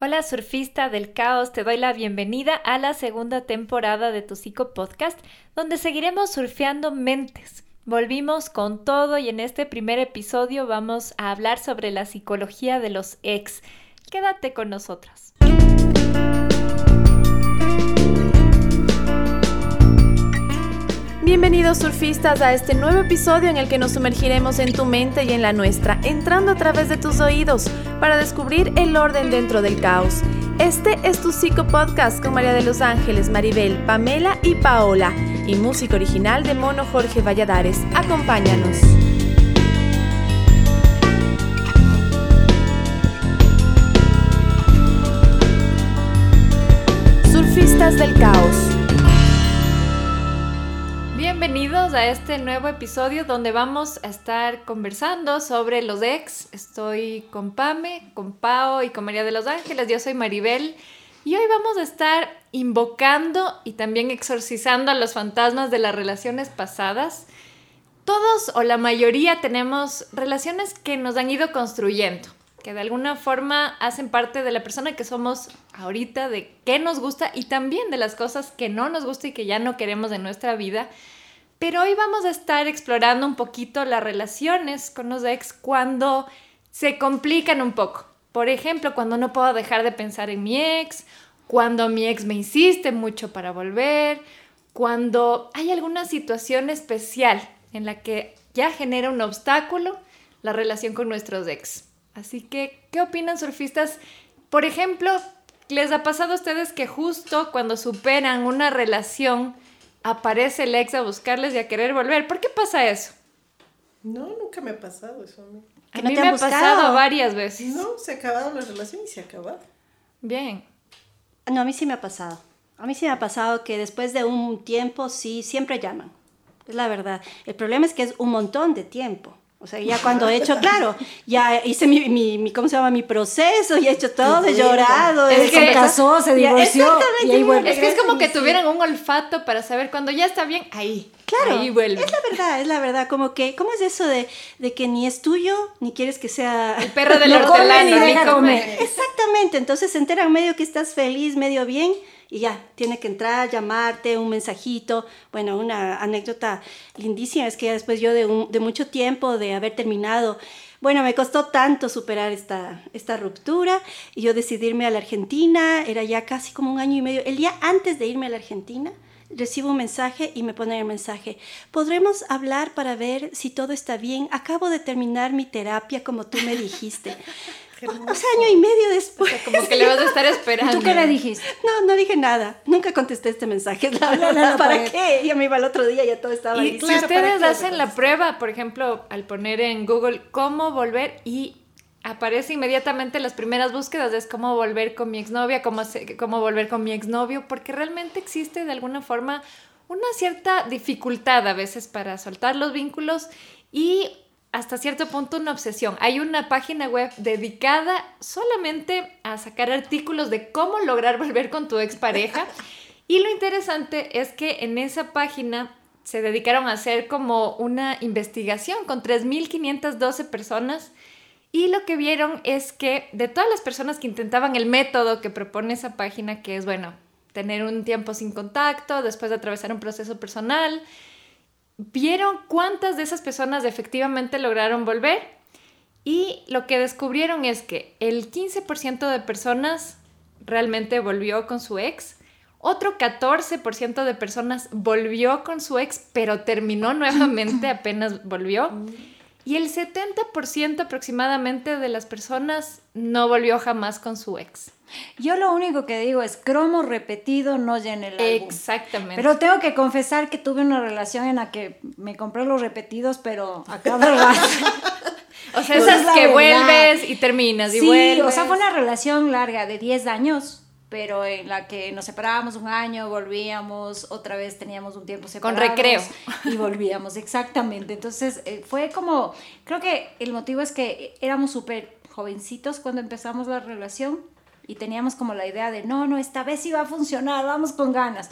Hola surfista del caos, te doy la bienvenida a la segunda temporada de tu Psico Podcast, donde seguiremos surfeando mentes. Volvimos con todo y en este primer episodio vamos a hablar sobre la psicología de los ex. Quédate con nosotros. Bienvenidos surfistas a este nuevo episodio en el que nos sumergiremos en tu mente y en la nuestra, entrando a través de tus oídos para descubrir el orden dentro del caos. Este es tu Psico Podcast con María de los Ángeles, Maribel, Pamela y Paola, y música original de Mono Jorge Valladares. Acompáñanos. Surfistas del Caos. Bienvenidos a este nuevo episodio donde vamos a estar conversando sobre los ex. Estoy con Pame, con Pao y con María de los Ángeles. Yo soy Maribel y hoy vamos a estar invocando y también exorcizando a los fantasmas de las relaciones pasadas. Todos o la mayoría tenemos relaciones que nos han ido construyendo, que de alguna forma hacen parte de la persona que somos ahorita, de qué nos gusta y también de las cosas que no nos gusta y que ya no queremos en nuestra vida. Pero hoy vamos a estar explorando un poquito las relaciones con los ex cuando se complican un poco. Por ejemplo, cuando no puedo dejar de pensar en mi ex, cuando mi ex me insiste mucho para volver, cuando hay alguna situación especial en la que ya genera un obstáculo la relación con nuestros ex. Así que, ¿qué opinan surfistas? Por ejemplo, ¿les ha pasado a ustedes que justo cuando superan una relación, aparece el ex a buscarles y a querer volver. ¿Por qué pasa eso? No, nunca me ha pasado eso a mí. A mí me ha pasado varias veces. No, se ha acabado la relación y se ha acabado. Bien. No, a mí sí me ha pasado. A mí sí me ha pasado que después de un tiempo, sí, siempre llaman. Es la verdad. El problema es que es un montón de tiempo. O sea, ya cuando he hecho, claro, ya hice mi, mi, ¿cómo se llama? Mi proceso, y he hecho todo, he llorado. Es que se casó, se divorció. Y ahí vuelve. Es que es como que tuvieran un olfato para saber cuando ya está bien, ahí. Claro, ahí vuelve. es la verdad, es la verdad. Como que, ¿cómo es eso de, de que ni es tuyo, ni quieres que sea... El perro del hortelano, ni comer. Exactamente, entonces se enteran medio que estás feliz, medio bien, y ya, tiene que entrar, llamarte, un mensajito. Bueno, una anécdota lindísima es que ya después yo de, de mucho tiempo de haber terminado, bueno, me costó tanto superar esta, esta ruptura y yo decidirme a la Argentina, era ya casi como un año y medio. El día antes de irme a la Argentina, recibo un mensaje y me pone el mensaje, ¿podremos hablar para ver si todo está bien? Acabo de terminar mi terapia como tú me dijiste. O sea, año y medio después. como que le vas a estar esperando. ¿Tú qué le dijiste? No, no dije nada. Nunca contesté este mensaje. ¿Para qué? Ya me iba el otro día, ya todo estaba Y si ustedes hacen la prueba, por ejemplo, al poner en Google cómo volver y aparece inmediatamente las primeras búsquedas es cómo volver con mi exnovia, cómo, cómo volver con mi exnovio, porque realmente existe de alguna forma una cierta dificultad a veces para soltar los vínculos y hasta cierto punto una obsesión. Hay una página web dedicada solamente a sacar artículos de cómo lograr volver con tu expareja. Y lo interesante es que en esa página se dedicaron a hacer como una investigación con 3.512 personas y lo que vieron es que de todas las personas que intentaban el método que propone esa página, que es, bueno, tener un tiempo sin contacto, después de atravesar un proceso personal, vieron cuántas de esas personas efectivamente lograron volver y lo que descubrieron es que el 15% de personas realmente volvió con su ex, otro 14% de personas volvió con su ex, pero terminó nuevamente apenas volvió. Y el 70% aproximadamente de las personas no volvió jamás con su ex. Yo lo único que digo es cromo repetido no llena el álbum. Exactamente. Pero tengo que confesar que tuve una relación en la que me compré los repetidos, pero acaba rato. o sea, esas que vuelves y terminas y sí, o sea, fue una relación larga de 10 años pero en la que nos separábamos un año, volvíamos, otra vez teníamos un tiempo separado. Con recreo. Y volvíamos, exactamente. Entonces eh, fue como, creo que el motivo es que éramos súper jovencitos cuando empezamos la relación y teníamos como la idea de, no, no, esta vez sí va a funcionar, vamos con ganas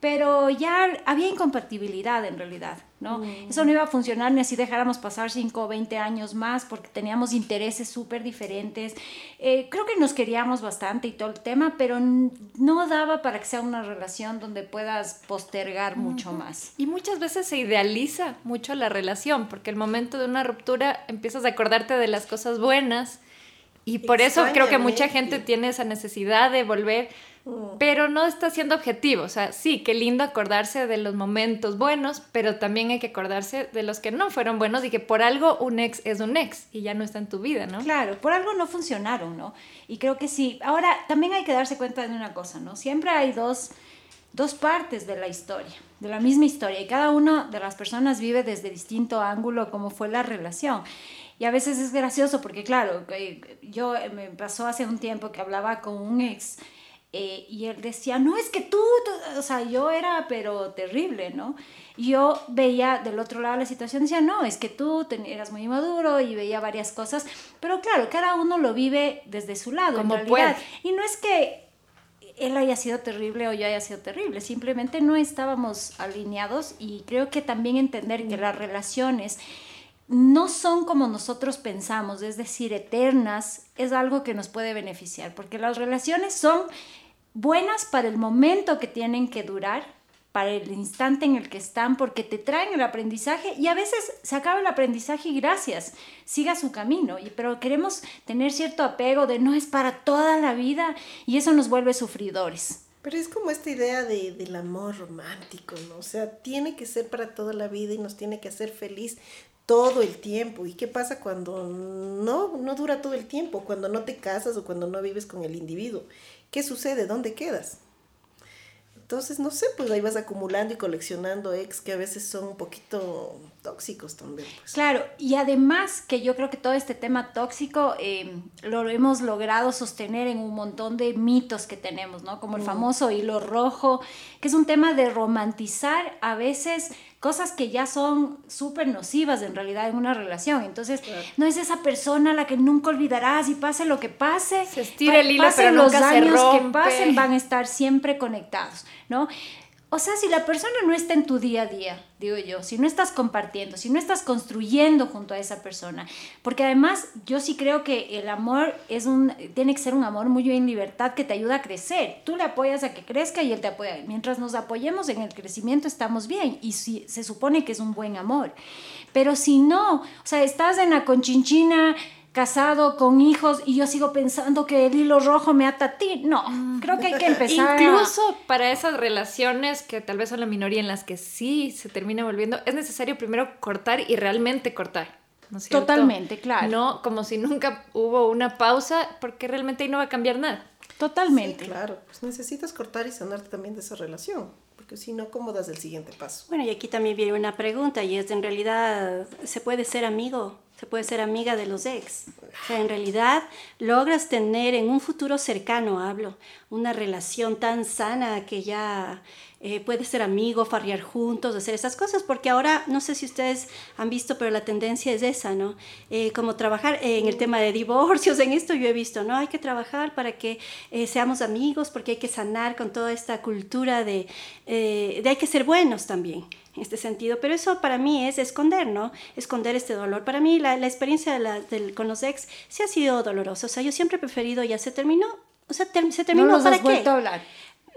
pero ya había incompatibilidad en realidad, ¿no? Mm. Eso no iba a funcionar ni así dejáramos pasar 5 o 20 años más porque teníamos intereses súper diferentes. Eh, creo que nos queríamos bastante y todo el tema, pero no daba para que sea una relación donde puedas postergar mucho más. Y muchas veces se idealiza mucho la relación, porque el momento de una ruptura empiezas a acordarte de las cosas buenas y por eso creo que mucha gente tiene esa necesidad de volver pero no está siendo objetivo. O sea, sí, qué lindo acordarse de los momentos buenos, pero también hay que acordarse de los que no fueron buenos y que por algo un ex es un ex y ya no está en tu vida, ¿no? Claro, por algo no funcionaron, ¿no? Y creo que sí. Ahora, también hay que darse cuenta de una cosa, ¿no? Siempre hay dos, dos partes de la historia, de la misma historia, y cada una de las personas vive desde distinto ángulo cómo fue la relación. Y a veces es gracioso porque, claro, yo eh, me pasó hace un tiempo que hablaba con un ex eh, y él decía, no, es que tú, o sea, yo era, pero terrible, ¿no? Yo veía del otro lado la situación, decía, no, es que tú eras muy maduro y veía varias cosas, pero claro, cada uno lo vive desde su lado, Como en realidad. Y no es que él haya sido terrible o yo haya sido terrible, simplemente no estábamos alineados y creo que también entender que las relaciones no son como nosotros pensamos, es decir, eternas, es algo que nos puede beneficiar, porque las relaciones son buenas para el momento que tienen que durar, para el instante en el que están, porque te traen el aprendizaje y a veces se acaba el aprendizaje y gracias, siga su camino, pero queremos tener cierto apego de no es para toda la vida y eso nos vuelve sufridores. Pero es como esta idea de, del amor romántico, ¿no? O sea, tiene que ser para toda la vida y nos tiene que hacer feliz todo el tiempo. ¿Y qué pasa cuando no, no dura todo el tiempo? Cuando no te casas o cuando no vives con el individuo. ¿Qué sucede? ¿Dónde quedas? Entonces, no sé, pues ahí vas acumulando y coleccionando ex que a veces son un poquito tóxicos también. Pues. Claro, y además que yo creo que todo este tema tóxico eh, lo hemos logrado sostener en un montón de mitos que tenemos, ¿no? Como el mm. famoso hilo rojo, que es un tema de romantizar a veces cosas que ya son súper nocivas en realidad en una relación. Entonces, no es esa persona a la que nunca olvidarás y pase lo que pase. Se estira el hilo, pero los años que pasen, van a estar siempre conectados, ¿no? O sea, si la persona no está en tu día a día, digo yo, si no estás compartiendo, si no estás construyendo junto a esa persona, porque además yo sí creo que el amor es un, tiene que ser un amor muy en libertad que te ayuda a crecer. Tú le apoyas a que crezca y él te apoya. Mientras nos apoyemos en el crecimiento estamos bien y si, se supone que es un buen amor. Pero si no, o sea, estás en la conchinchina casado con hijos y yo sigo pensando que el hilo rojo me ata a ti. No, creo que hay que empezar. Incluso para esas relaciones que tal vez son la minoría en las que sí se termina volviendo, es necesario primero cortar y realmente cortar. ¿no es Totalmente, claro. No como si nunca hubo una pausa, porque realmente ahí no va a cambiar nada. Totalmente. claro, pues necesitas cortar y sanarte también de esa relación porque si no, ¿cómo das el siguiente paso? Bueno, y aquí también viene una pregunta, y es, ¿en realidad se puede ser amigo se puede ser amiga de los ex. O sea, en realidad logras tener en un futuro cercano, hablo, una relación tan sana que ya eh, puede ser amigo, farrear juntos, hacer esas cosas, porque ahora no sé si ustedes han visto, pero la tendencia es esa, ¿no? Eh, como trabajar en el tema de divorcios, en esto yo he visto, ¿no? Hay que trabajar para que eh, seamos amigos, porque hay que sanar con toda esta cultura de, de hay que ser buenos también en este sentido, pero eso para mí es esconder, ¿no? Esconder este dolor. Para mí la, la experiencia de la, del, con los ex sí ha sido dolorosa, o sea, yo siempre he preferido, ya se terminó, o sea, se terminó, no ¿para qué? A hablar.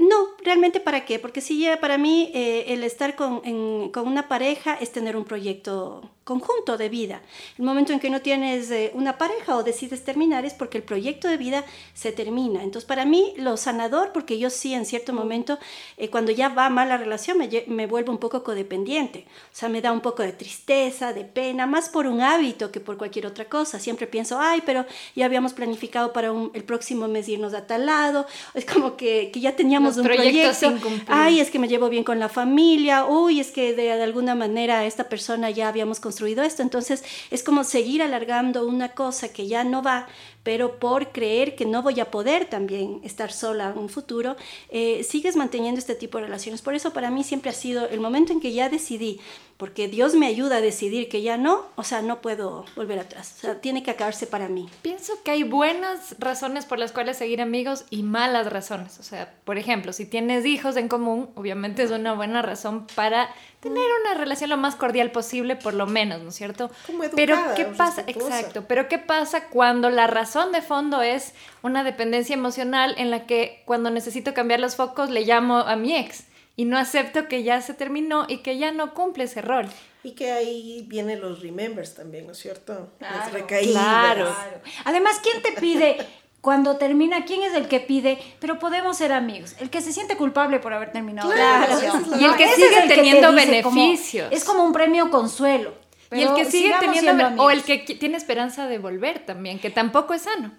No, realmente para qué, porque ya para mí eh, el estar con, con, una pareja es tener un proyecto conjunto de vida. El momento en que no tienes eh, una pareja o decides terminar es porque el proyecto de vida se termina. Entonces para mí lo sanador, porque yo sí en cierto momento, eh, cuando ya va mal la relación, me, me, vuelvo un poco codependiente. O sea, me da un poco de tristeza, de pena, más por un hábito que por cualquier otra cosa. Siempre pienso, ay, pero ya habíamos planificado para el próximo mes irnos a tal lado. Es como que, que ya teníamos un proyecto. Ay, es que me llevo bien con la familia. Uy, es que de, alguna manera esta persona ya habíamos construido esto. Entonces es como seguir alargando una cosa que ya no va pero por creer que no voy a poder también estar sola en un futuro, eh, sigues manteniendo este tipo de relaciones. Por eso para mí siempre ha sido el momento en que ya decidí, porque Dios me ayuda a decidir que ya no, o sea, no puedo volver atrás, o sea, tiene que acabarse para mí. Pienso que hay buenas razones por las cuales seguir amigos y malas razones. O sea, por ejemplo, si tienes hijos en común, obviamente es una buena razón para tener una relación lo más cordial posible, por lo menos, ¿no es cierto? Como pero educada, ¿qué pasa? respetuosa. Exacto. Pero ¿qué pasa cuando la razón de fondo es una dependencia emocional en la que cuando necesito cambiar los focos le llamo a mi ex y no acepto que ya se terminó y que ya no cumple ese rol? Y que ahí vienen los remembers también, ¿no es cierto? Las Claro, recaídas. claro. Claro. Además, ¿quién te pide cuando termina? ¿Quién es el que pide? Pero podemos ser amigos. El que se siente culpable por haber terminado la relación. es Y el que Ese sigue es el te teniendo beneficios. es como un premio consuelo. y el que sigue teniendo o el que tiene esperanza de volver también, que tampoco es sano.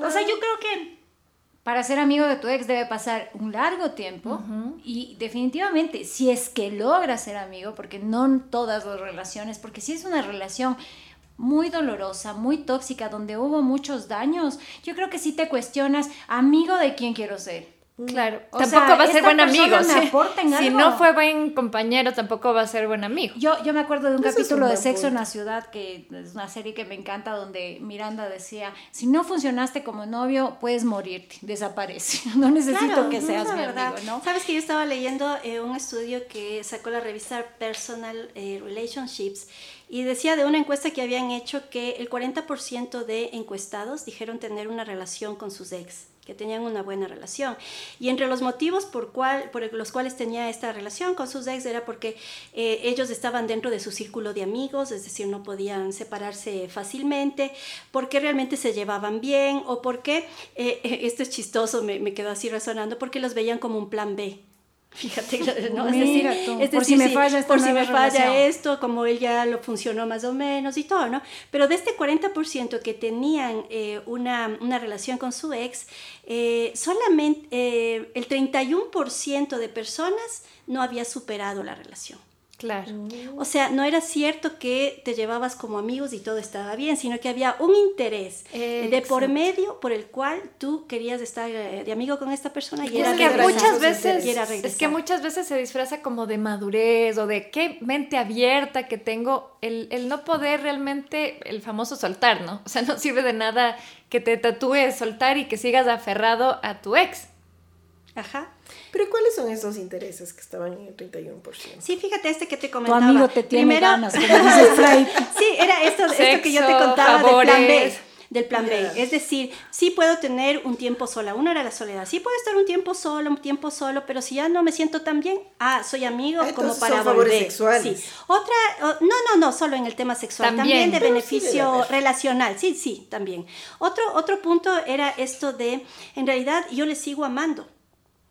O sea, yo creo que para ser amigo de tu ex debe pasar un largo tiempo y definitivamente si es que logras ser amigo, porque no en todas las relaciones, porque si es una relación muy dolorosa, muy tóxica, donde hubo muchos daños, yo creo que si te cuestionas, amigo de quién quiero ser. Claro, O tampoco sea, va a ser buen amigo. me sí. aporta en Si algo. no fue buen compañero, tampoco va a ser buen amigo. Yo, yo me acuerdo de un Ese es un capítulo de Sexo en punto. la Ciudad, que es una serie que me encanta, donde Miranda decía, si no funcionaste como novio, puedes morirte, desaparece. No necesito Claro, que no, seas la mi verdad. amigo, ¿no? Sabes que yo estaba leyendo eh, un estudio que sacó la revista Personal eh, Relationships y decía de una encuesta que habían hecho que el 40% de encuestados dijeron tener una relación con sus ex que tenían una buena relación. Y entre los motivos por, cual, por los cuales tenía esta relación con sus ex era porque eh, ellos estaban dentro de su círculo de amigos, es decir, no podían separarse fácilmente, porque realmente se llevaban bien o porque, eh, esto es chistoso, me, me quedó así resonando, porque los veían como un plan B. Fíjate, ¿no? Es decir, por si me falla esta por si me nueva falla relación. esto, como él ya lo funcionó más o menos y todo, ¿no? Pero de este 40% que tenían eh, una, una relación con su ex, eh, solamente eh, el 31% de personas no había superado la relación. Claro. O sea, no era cierto que te llevabas como amigos y todo estaba bien, sino que había un interés de por Exacto. medio por el cual tú querías estar eh, de amigo con esta persona y era Es que muchas veces es que muchas veces se disfraza como de madurez o de qué mente abierta que tengo el, el no poder realmente el famoso soltar, ¿no? O sea, no sirve de nada que te tatúes soltar y que sigas aferrado a tu ex. Ajá. Pero ¿cuáles son esos intereses que estaban en el 31%? Sí, fíjate este que te Tu comentaba. amigo te tiene Primero- ganas, como dice Fray. Sí, era esto, esto que yo te Sexo, contaba del plan B. favores. Del plan B. Es decir, sí puedo tener un tiempo sola. Uno era la soledad. Sí puedo estar un tiempo solo, un tiempo solo, pero si ya no me siento tan bien, ah, soy amigo Ah, como entonces para son favores volver. sexuales. Sí. Otra, o- no, no, no, solo en el tema sexual, También. también, de Pero sí beneficio haber. relacional. Sí, sí, también. Otro, otro punto era esto de, en realidad, yo le sigo amando.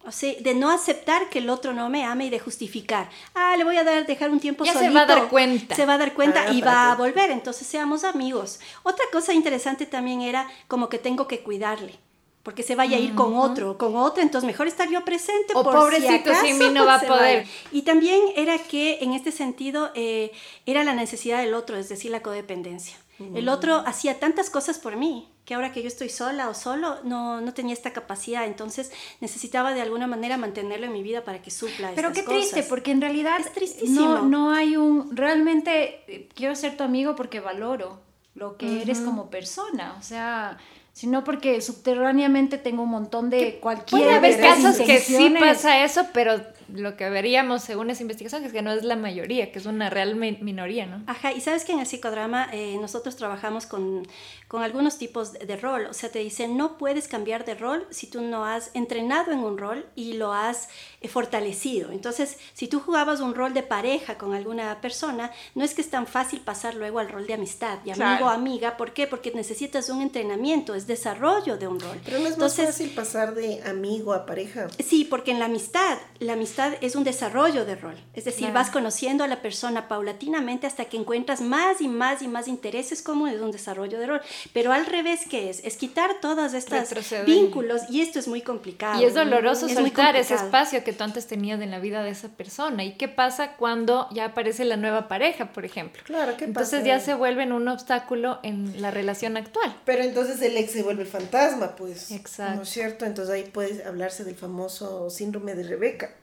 O sea, de no aceptar que el otro no me ame y de justificar. Ah, le voy a dar, dejar un tiempo Ya se solito. va a dar cuenta. Se va a dar cuenta Ah, y va a volver. Entonces seamos amigos. Otra cosa interesante también era como que tengo que cuidarle. Porque se vaya a ir con otro, con otra, entonces mejor estar yo presente. O por pobrecito, si sin mí no va a se poder. Y también era que en este sentido eh, era la necesidad del otro, es decir, la codependencia. El otro hacía tantas cosas por mí que ahora que yo estoy sola o solo no, no tenía esta capacidad, entonces necesitaba de alguna manera mantenerlo en mi vida para que supla Pero estas qué triste, porque en realidad Es tristísimo. no, no hay un... Realmente eh, quiero ser tu amigo porque valoro lo que eres como persona. O sea, sino porque subterráneamente tengo un montón de cualquier... Puede haber casos que sí pasa eso, pero lo que veríamos según esa investigación es que no es la mayoría, que es una real mi- minoría, ¿no? Ajá, y sabes que en el psicodrama eh, nosotros trabajamos con, con algunos tipos de, de rol, o sea, te dicen, no puedes cambiar de rol si tú no has entrenado en un rol y lo has eh, fortalecido. Entonces, si tú jugabas un rol de pareja con alguna persona, no es que es tan fácil pasar luego al rol de amistad, de amigo Claro. o amiga, ¿por qué? Porque necesitas un entrenamiento, es desarrollo de un rol. Pero no es Entonces, más fácil pasar de amigo a pareja. Sí, porque en la amistad, la amistad es un desarrollo de rol. Es decir, Claro. vas conociendo a la persona paulatinamente hasta que encuentras más y más y más intereses como es un desarrollo de rol. Pero al revés, ¿qué es? Es quitar todas estas vínculos y esto es muy complicado. Y es doloroso Es muy soltar ese espacio que tú antes tenías en la vida de esa persona. ¿Y qué pasa cuando ya aparece la nueva pareja, por ejemplo? Claro, ¿qué Entonces pasa? ya se vuelven un obstáculo en la relación actual. Pero entonces el ex se vuelve el fantasma, pues. Exacto. ¿No es cierto? Entonces ahí puede hablarse del famoso síndrome de Rebeca,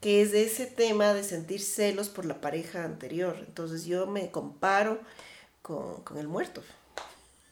que es de ese tema de sentir celos por la pareja anterior. Entonces yo me comparo con, con el muerto.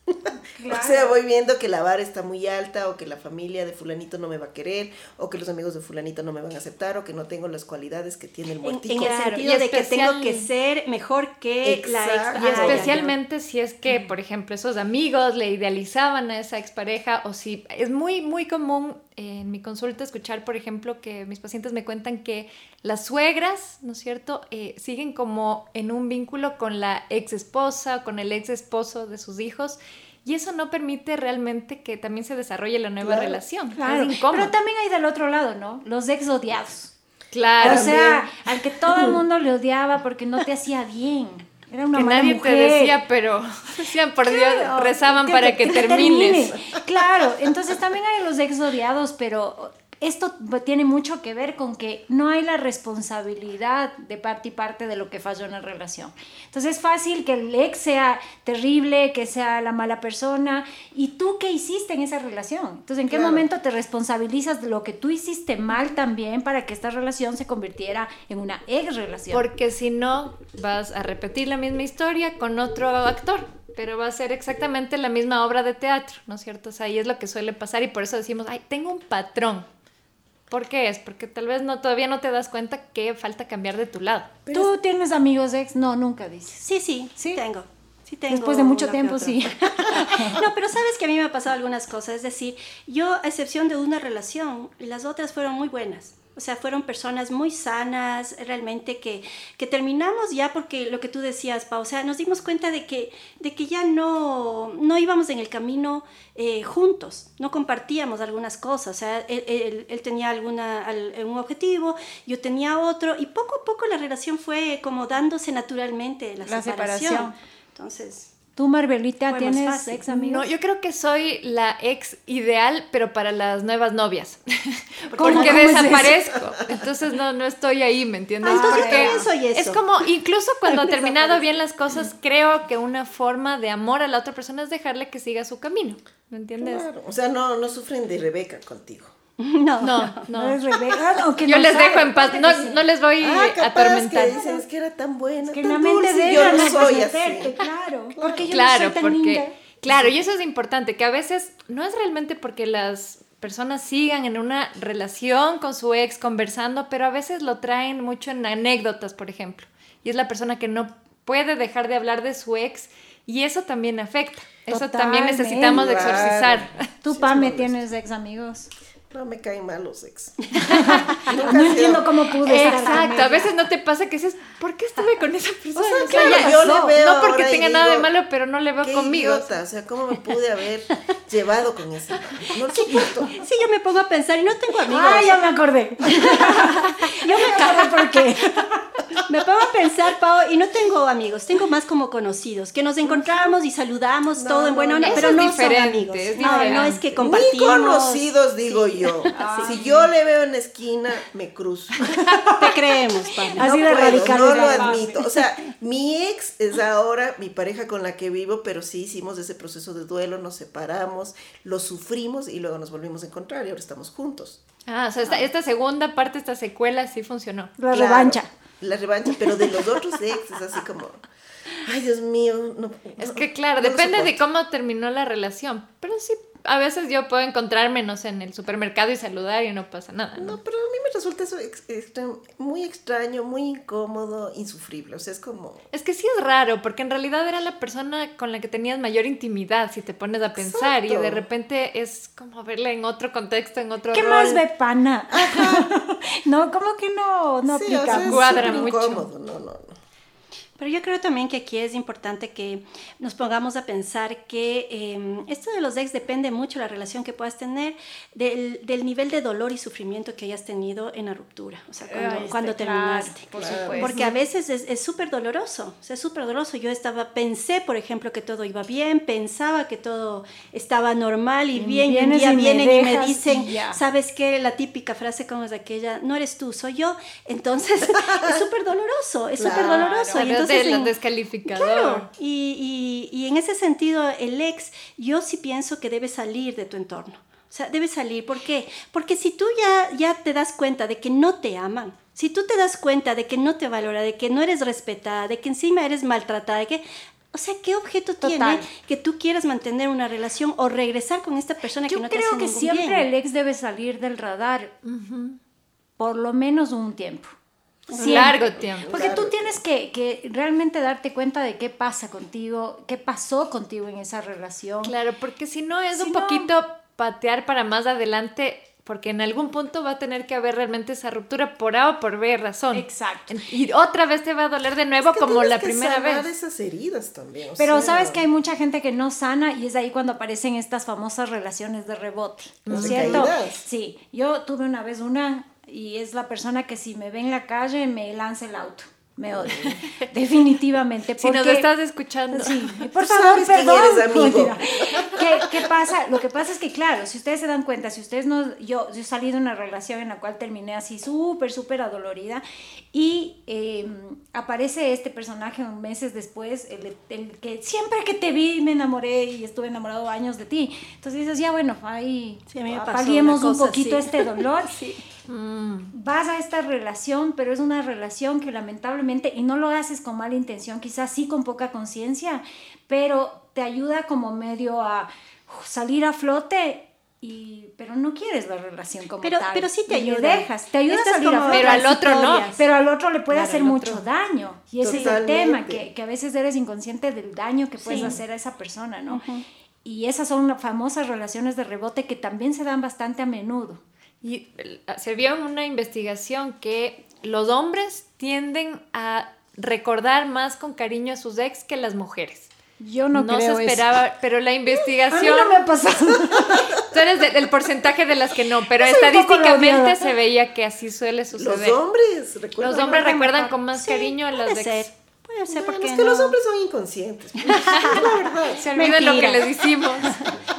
O sea, voy viendo que la vara está muy alta o que la familia de fulanito no me va a querer o que los amigos de fulanito no me van a aceptar o que no tengo las cualidades que tiene el En, muertico. en el Claro, sentido y de que tengo que ser mejor que la ex. Exacto. Y Ah, ya, ya. especialmente si es que, por ejemplo, esos amigos le idealizaban a esa expareja o si es muy, muy común en mi consulta escuchar, por ejemplo, que mis pacientes me cuentan que las suegras, ¿no es cierto?, Eh, siguen como en un vínculo con la ex esposa, con el ex esposo de sus hijos. Y eso no permite realmente que también se desarrolle la nueva Claro, relación. Claro, Es incómodo. pero también hay del otro lado, ¿no? Los ex odiados. Claro. o sea, al que todo el mundo le odiaba porque no te hacía bien. Era una que mala nadie mujer. te decía, pero decían, por Dios, Claro, rezaban para que, termines. termine. Claro, entonces también hay los ex odiados, pero esto tiene mucho que ver con que no hay la responsabilidad de parte y parte de lo que falló en la relación. Entonces es fácil que el ex sea terrible, que sea la mala persona, y tú qué hiciste en esa relación. Entonces, ¿en qué Claro. momento te responsabilizas de lo que tú hiciste mal también para que esta relación se convirtiera en una ex relación? Porque si no, vas a repetir la misma historia con otro actor, pero va a ser exactamente la misma obra de teatro, ¿no es cierto? O sea, ahí es lo que suele pasar y por eso decimos, ay, tengo un patrón. ¿Por qué es? Porque tal vez no, todavía no te das cuenta que falta cambiar de tu lado. ¿Tú tienes amigos ex? No, nunca dices. Sí, sí, ¿Sí? tengo. Sí tengo Después de mucho tiempo, sí. no, pero sabes que a mí me ha pasado algunas cosas. Es decir, yo, a excepción de una relación, las otras fueron muy buenas. O sea, fueron personas muy sanas, realmente que, que terminamos ya porque lo que tú decías, Pau, o sea, nos dimos cuenta de que, de que ya no, no íbamos en el camino eh, juntos, no compartíamos algunas cosas. O sea, él, él- él tenía alguna, al- un objetivo, yo tenía otro, y poco a poco la relación fue como dándose naturalmente la, La separación. separación. Entonces, Tú, Fue más tienes fácil. ex amigos. No, yo creo que soy la ex ideal, pero para las nuevas novias. ¿Cómo? Porque ¿Cómo es eso? desaparezco. Entonces no, no estoy ahí, ¿me entiendes? Ah, entonces Porque también soy eso. Es como, incluso cuando he terminado bien las cosas, creo que una forma de amor a la otra persona es dejarle que siga su camino. ¿Me entiendes? Claro, O sea, no, no sufren de Rebeca contigo. no. No, No no. eres Rebeca, aunque Yo no les sabe, dejo en paz. No, no les voy Ah, a atormentar. que dices que era tan buena, Que tan la mente dulce, de yo ella no soy así. claro. Porque yo claro, no soy tan porque linda. claro, y eso es importante, que a veces no es realmente porque las personas sigan en una relación con su ex conversando, pero a veces lo traen mucho en anécdotas, por ejemplo. Y es la persona que no puede dejar de hablar de su ex y eso también afecta. Eso también necesitamos de Claro. exorcizar. Tú, Sí, Pame, es tienes ex amigos. No me caen mal los ex. No entiendo cómo pude Exacto, a veces no te pasa que dices, ¿por qué estuve con esa persona? sea, O sea, claro, ya- yo le no, veo no porque tenga nada de malo, pero no le veo Qué conmigo. idiota, o sea, ¿cómo me pude haber llevado con ese? No lo soporto. Sí, yo me pongo a pensar y no tengo amigos. Ah, ya me acordé. yo me acordé por qué. Me pongo a pensar, Pau, y no tengo amigos, tengo más como conocidos, que nos encontramos y saludamos No, todo en buena onda, pero no son amigos. no, no es que Ni compartimos. conocidos, digo yo. Si yo le veo en la esquina, me cruzo. Te creemos. Así no de puedo, radical No lo la admito. O sea, mi ex es ahora mi pareja con la que vivo, pero sí hicimos ese proceso de duelo, nos separamos, lo sufrimos y luego nos volvimos a encontrar y ahora estamos juntos. Ah, o sea, esta, esta segunda parte, esta secuela sí funcionó. La Claro, revancha. La revancha, pero de los otros ex es así como, ay Dios mío, no. Es que claro, no depende de cómo terminó la relación. Pero sí, a veces yo puedo encontrarme, no sé, en el supermercado y saludar y no pasa nada. ¿no? No, pero a mí me resulta eso ex- extra- muy extraño, muy incómodo, insufrible. O sea, es como. Es que sí es raro, porque en realidad era la persona con la que tenías mayor intimidad, si te pones a pensar, y de repente es como verla en otro contexto, en otro ¿Qué rol. más ve pana? no, ¿cómo que no, no sí, aplica? o sea, es Cuadra mucho. incómodo. No, no, no. Pero yo creo también que aquí es importante que nos pongamos a pensar que eh, esto de los ex depende mucho de la relación que puedas tener del, del nivel de dolor y sufrimiento que hayas tenido en la ruptura, o sea, cuando, este, cuando claro, terminaste. por Claro. supuesto. Porque a veces es súper doloroso, o sea, es súper doloroso. Yo estaba, pensé, por ejemplo, que todo iba bien, pensaba que todo estaba normal y Y bien, y un día y me vienen y me dicen, y. ¿sabes qué? La típica frase como es aquella, no eres tú, soy yo. Entonces, es súper doloroso, es súper Claro. doloroso. Y Pero es Entonces, de- en- descalificador. Claro, y, y- y en ese sentido, el ex, yo sí pienso que debe salir de tu entorno. O sea, debe salir. ¿Por qué? Porque si tú ya, ya te das cuenta de que no te aman, si tú te das cuenta de que no te valora, de que no eres respetada, de que encima eres maltratada, de que... O sea, ¿qué objeto Total. tiene que tú quieras mantener una relación o regresar con esta persona que Yo no te creo hace que siempre bien? el ex debe salir del radar por lo menos un tiempo. Siempre. largo tiempo. Porque tú tienes que, que realmente darte cuenta de qué pasa contigo, qué pasó contigo en esa relación. Claro, porque si no es Si un no- poquito patear para más adelante, porque en algún punto va a tener que haber realmente esa ruptura por A o por B razón. Exacto. Y otra vez te va a doler de nuevo Es que como la que primera sanar vez. esas heridas también. o Pero sea, sabes que hay mucha gente que no sana y es ahí cuando aparecen estas famosas relaciones de rebote, ¿no es cierto? Sí, yo tuve una vez una y es la persona que si me ve en la calle me lanza el auto. Me odia. Definitivamente. Si nos porque- estás escuchando. Sí, por favor, perdón. eres, amigo. Mentira. ¿Qué, qué pasa? Lo que pasa es que, claro, si ustedes se dan cuenta, si ustedes no. Yo, yo salí de una relación en la cual terminé así súper, súper adolorida y eh, aparece este personaje meses después, el, el que siempre que te vi me enamoré y estuve enamorado años de ti. Entonces dices, ya bueno, ahí Sí, a mí me pasó paliemos una un poquito así. este dolor. Sí. Vas a esta relación, pero es una relación que lamentablemente, y no lo haces con mala intención, quizás sí con poca conciencia, pero te ayuda como medio a salir a flote. Y, pero no quieres la relación como Pero- tal. pero sí te ayuda. dejas, te ayuda a salir a como flote. Pero al otro no. Pero al otro le puede Claro, hacer mucho otro. daño. Y ese es el tema, que, que a veces eres inconsciente del daño que puedes Sí. hacer a esa persona, ¿no? Y esas son las famosas relaciones de rebote que también se dan bastante a menudo. Y eh, se vio en una investigación que los hombres tienden a recordar más con cariño a sus ex que las mujeres. Yo no, No, creo se eso. esperaba, pero la A mí investigación... no me ha pasado. Tú eres de- del porcentaje de las que no, pero Soy estadísticamente se veía que así suele suceder. Los hombres recuerdan. Los hombres recuerdan con más Sí, cariño a las ex. ser. Puede ser Bueno, porque es que los no- hombres son inconscientes. pues, la verdad. Se olvidan lo que les hicimos.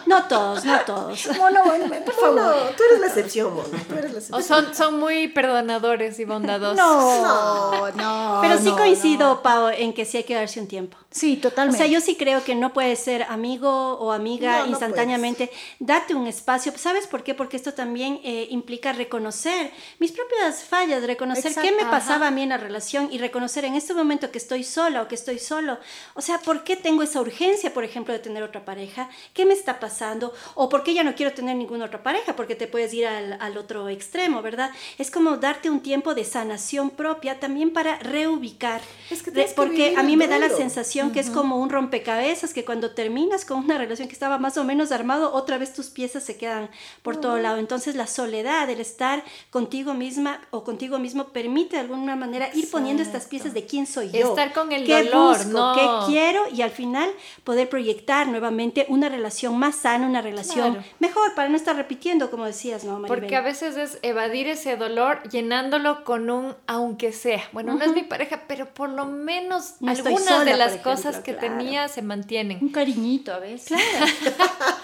No todos, no todos. Mono, bueno, por favor. No, tú eres la excepción, Mono. Tú eres la O excepción. son, son muy perdonadores y bondadosos. No, no. Pero sí no, coincido, no. Pau, en que sí hay que darse un tiempo. Sí, O totalmente. sea, yo sí creo que no puedes ser amigo o amiga No, no instantáneamente. Date un espacio. ¿Sabes por qué? Porque esto también eh, implica reconocer mis propias fallas, reconocer qué me Exacto, pasaba ajá. a mí en la relación y reconocer en este momento que estoy sola o que estoy solo. O sea, ¿por qué tengo esa urgencia, por ejemplo, de tener otra pareja? ¿Qué me está pasando? ¿O por qué ya no quiero tener ninguna otra pareja? Porque te puedes ir al, al otro extremo, ¿verdad? Es como darte un tiempo de sanación propia también para reubicar. Es que porque vivir a mí me da la sensación que es como un rompecabezas, que cuando terminas con una relación que estaba más o menos armado, otra vez tus piezas se quedan por todo lado. Entonces la soledad, el estar contigo misma o contigo mismo, permite de alguna manera ir poniendo estas piezas de quién soy yo. Estar con el qué dolor, busco, no. qué quiero y al final poder proyectar nuevamente una relación más sana, una relación Claro. mejor para no estar repitiendo, como decías, ¿no, Maribel? Porque a veces es evadir ese dolor llenándolo con un aunque sea. Bueno, no es mi pareja, pero por lo menos No algunas sola, de las ejemplo, cosas que claro. tenía se mantienen. Un cariñito a veces. Claro,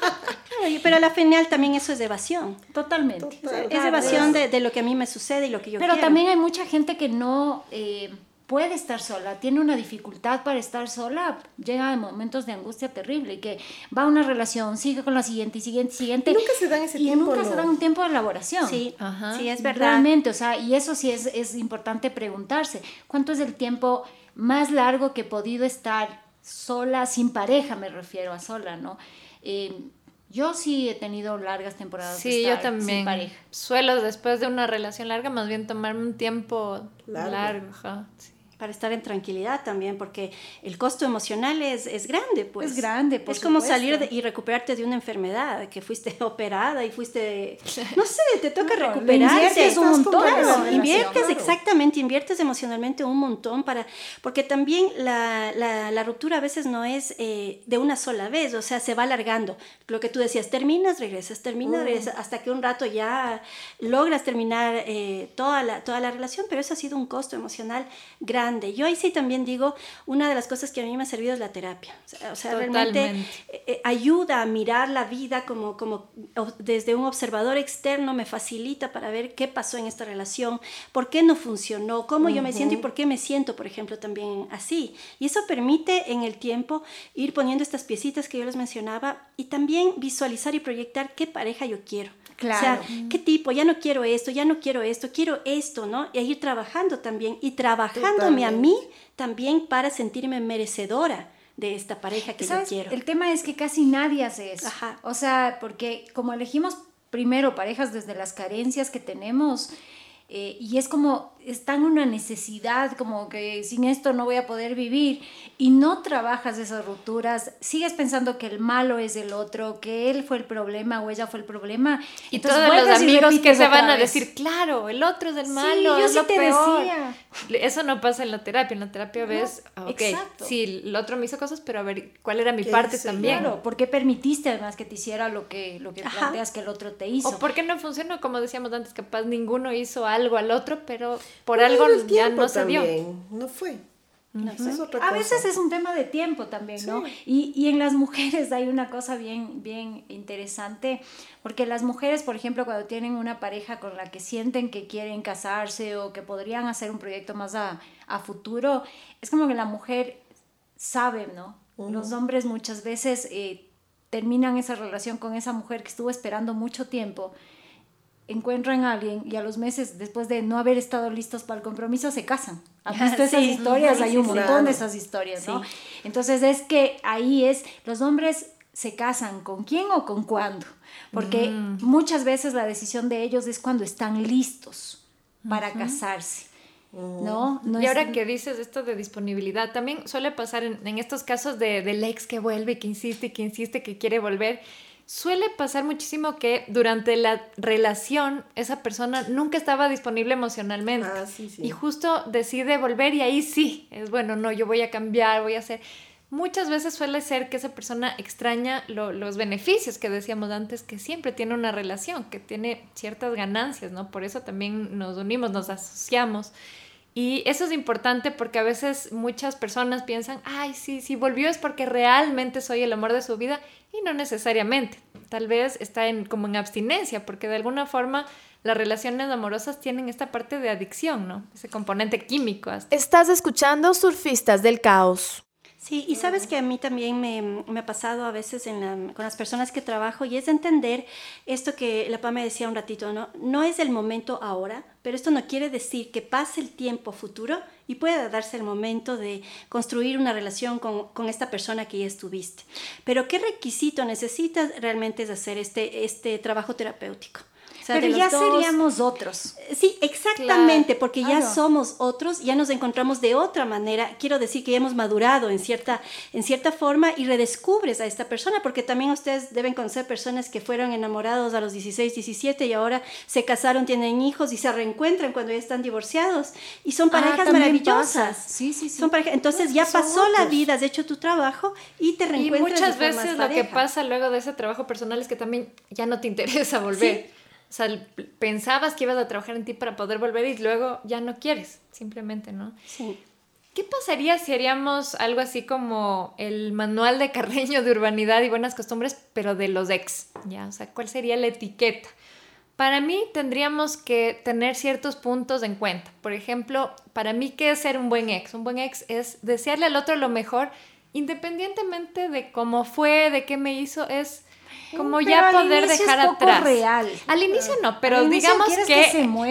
pero a la final también eso es evasión. Totalmente. Total. Es evasión de, de lo que a mí me sucede y lo que yo Pero quiero. también hay mucha gente que no eh, puede estar sola, tiene una dificultad para estar sola, llega a momentos de angustia terrible y que va a una relación, sigue con la siguiente y siguiente, siguiente. Y nunca se dan ese y tiempo, nunca ¿no? se dan un tiempo de elaboración. Sí, Ajá. sí, es verdad. Realmente, o sea, y eso sí es, es importante preguntarse, ¿cuánto es el tiempo más largo que he podido estar sola, sin pareja, me refiero a sola, ¿no? Eh, yo sí he tenido largas temporadas de Sí, yo estar también. sin pareja. Suelo después de una relación larga más bien tomarme un tiempo Largo. largo. ajá, sí. Para estar en tranquilidad también, porque el costo emocional es, es grande, pues. Es grande, por Es como supuesto. salir de- y recuperarte de una enfermedad, que fuiste operada y fuiste, no sé, te toca le recuperarse. inviertes un montón Claro, inviertes claro. exactamente, inviertes emocionalmente un montón para, porque también la, la, la ruptura a veces no es eh, de una sola vez, o sea, se va alargando. Lo que tú decías, terminas, regresas, terminas, regresas, hasta que un rato ya logras terminar eh, toda, la, toda la relación, pero eso ha sido un costo emocional grande. Grande. Yo ahí sí también digo, una de las cosas que a mí me ha servido es la terapia. O sea, realmente eh, ayuda a mirar la vida como, como desde un observador externo, me facilita para ver qué pasó en esta relación, por qué no funcionó, cómo yo me siento y por qué me siento, por ejemplo, también así. Y eso permite en el tiempo ir poniendo estas piecitas que yo les mencionaba y también visualizar y proyectar qué pareja yo quiero. Claro. O sea, ¿qué tipo? Ya no quiero esto, ya no quiero esto, quiero esto, ¿no? Y ir trabajando también y trabajándome a mí también para sentirme merecedora de esta pareja que yo quiero. El tema es que casi nadie hace eso. Ajá. O sea, porque como elegimos primero parejas desde las carencias que tenemos, eh, y es como, está en una necesidad, como que sin esto no voy a poder vivir, y no trabajas esas rupturas, sigues pensando que el malo es el otro, que él fue el problema o ella fue el problema. Y todos los amigos que se van a decir, claro, el otro es el malo, es lo peor. Decía. Eso no pasa en la terapia, en la terapia ves, ah, ok, sí, el otro me hizo cosas, pero a ver, ¿cuál era mi parte también? Claro, ¿por qué permitiste además que te hiciera lo que, lo que planteas que el otro te hizo? O por qué no funcionó, como decíamos antes, capaz ninguno hizo algo al otro, pero por algo ya no se dio. No fue. a veces es un tema de tiempo también, ¿no? Y, y, en las mujeres hay una cosa bien, bien interesante, porque las mujeres, por ejemplo, cuando tienen una pareja con la que sienten que quieren casarse o que podrían hacer un proyecto más a, a futuro, es como que la mujer sabe, ¿no? Los hombres muchas veces eh, terminan esa relación con esa mujer que estuvo esperando mucho tiempo encuentran a alguien y a los meses, después de no haber estado listos para el compromiso, se casan. ¿Has visto esas historias? Hay un montón de esas historias, ¿no? Entonces es que ahí es, los hombres se casan con quién o con cuándo, porque mm. muchas veces la decisión de ellos es cuando están listos para casarse. ¿No? no y ahora que dices esto de disponibilidad, también suele pasar en, en estos casos de, del ex que vuelve, que insiste, que insiste, que quiere volver, Suele pasar muchísimo que durante la relación esa persona nunca estaba disponible emocionalmente ah, y justo decide volver y ahí sí, es bueno, no, yo voy a cambiar, voy a hacer... Muchas veces suele ser que esa persona extraña los beneficios que decíamos antes, que siempre tiene una relación, que tiene ciertas ganancias, ¿no? Por eso también nos unimos, nos asociamos. Y eso es importante porque a veces muchas personas piensan, ay, sí, si volvió es porque realmente soy el amor de su vida y no necesariamente. Tal vez está en, como en abstinencia porque de alguna forma las relaciones amorosas tienen esta parte de adicción, ¿no? Ese componente químico. Estás escuchando Surfistas del Caos. Sí, y sabes que a mí también me, me ha pasado a veces con las personas que trabajo y es entender esto que la PA me decía un ratito, ¿no? No es el momento ahora, pero esto no quiere decir que pase el tiempo futuro y pueda darse el momento de construir una relación con, con esta persona que ya estuviste. Pero ¿qué requisito necesitas realmente es hacer este, este trabajo terapéutico? Pero ya seríamos otros. Sí, exactamente, porque ya somos otros, ya nos encontramos de otra manera. Quiero decir que ya hemos madurado en cierta, en cierta forma y redescubres a esta persona, porque también ustedes deben conocer personas que fueron enamorados a los 16, 17 y ahora se casaron, tienen hijos y se reencuentran cuando ya están divorciados. Y son ah, parejas maravillosas. Sí, sí, sí. Son Entonces ya pasó la vida, has hecho tu trabajo y te reencuentras. Y muchas veces lo que pasa luego de ese trabajo personal es que también ya no te interesa volver. O sea, pensabas que ibas a trabajar en ti para poder volver y luego ya no quieres, simplemente, ¿no? Sí. ¿Qué pasaría si haríamos algo así como el manual de Carreño de urbanidad y buenas costumbres, pero de los ex? ¿Ya? O sea, ¿cuál sería la etiqueta? Para mí tendríamos que tener ciertos puntos en cuenta. Por ejemplo, para mí, ¿qué es ser un buen ex? Un buen ex es desearle al otro lo mejor, independientemente de cómo fue, de qué me hizo, es como ya poder dejar es atrás. real. Al inicio no, pero digamos que,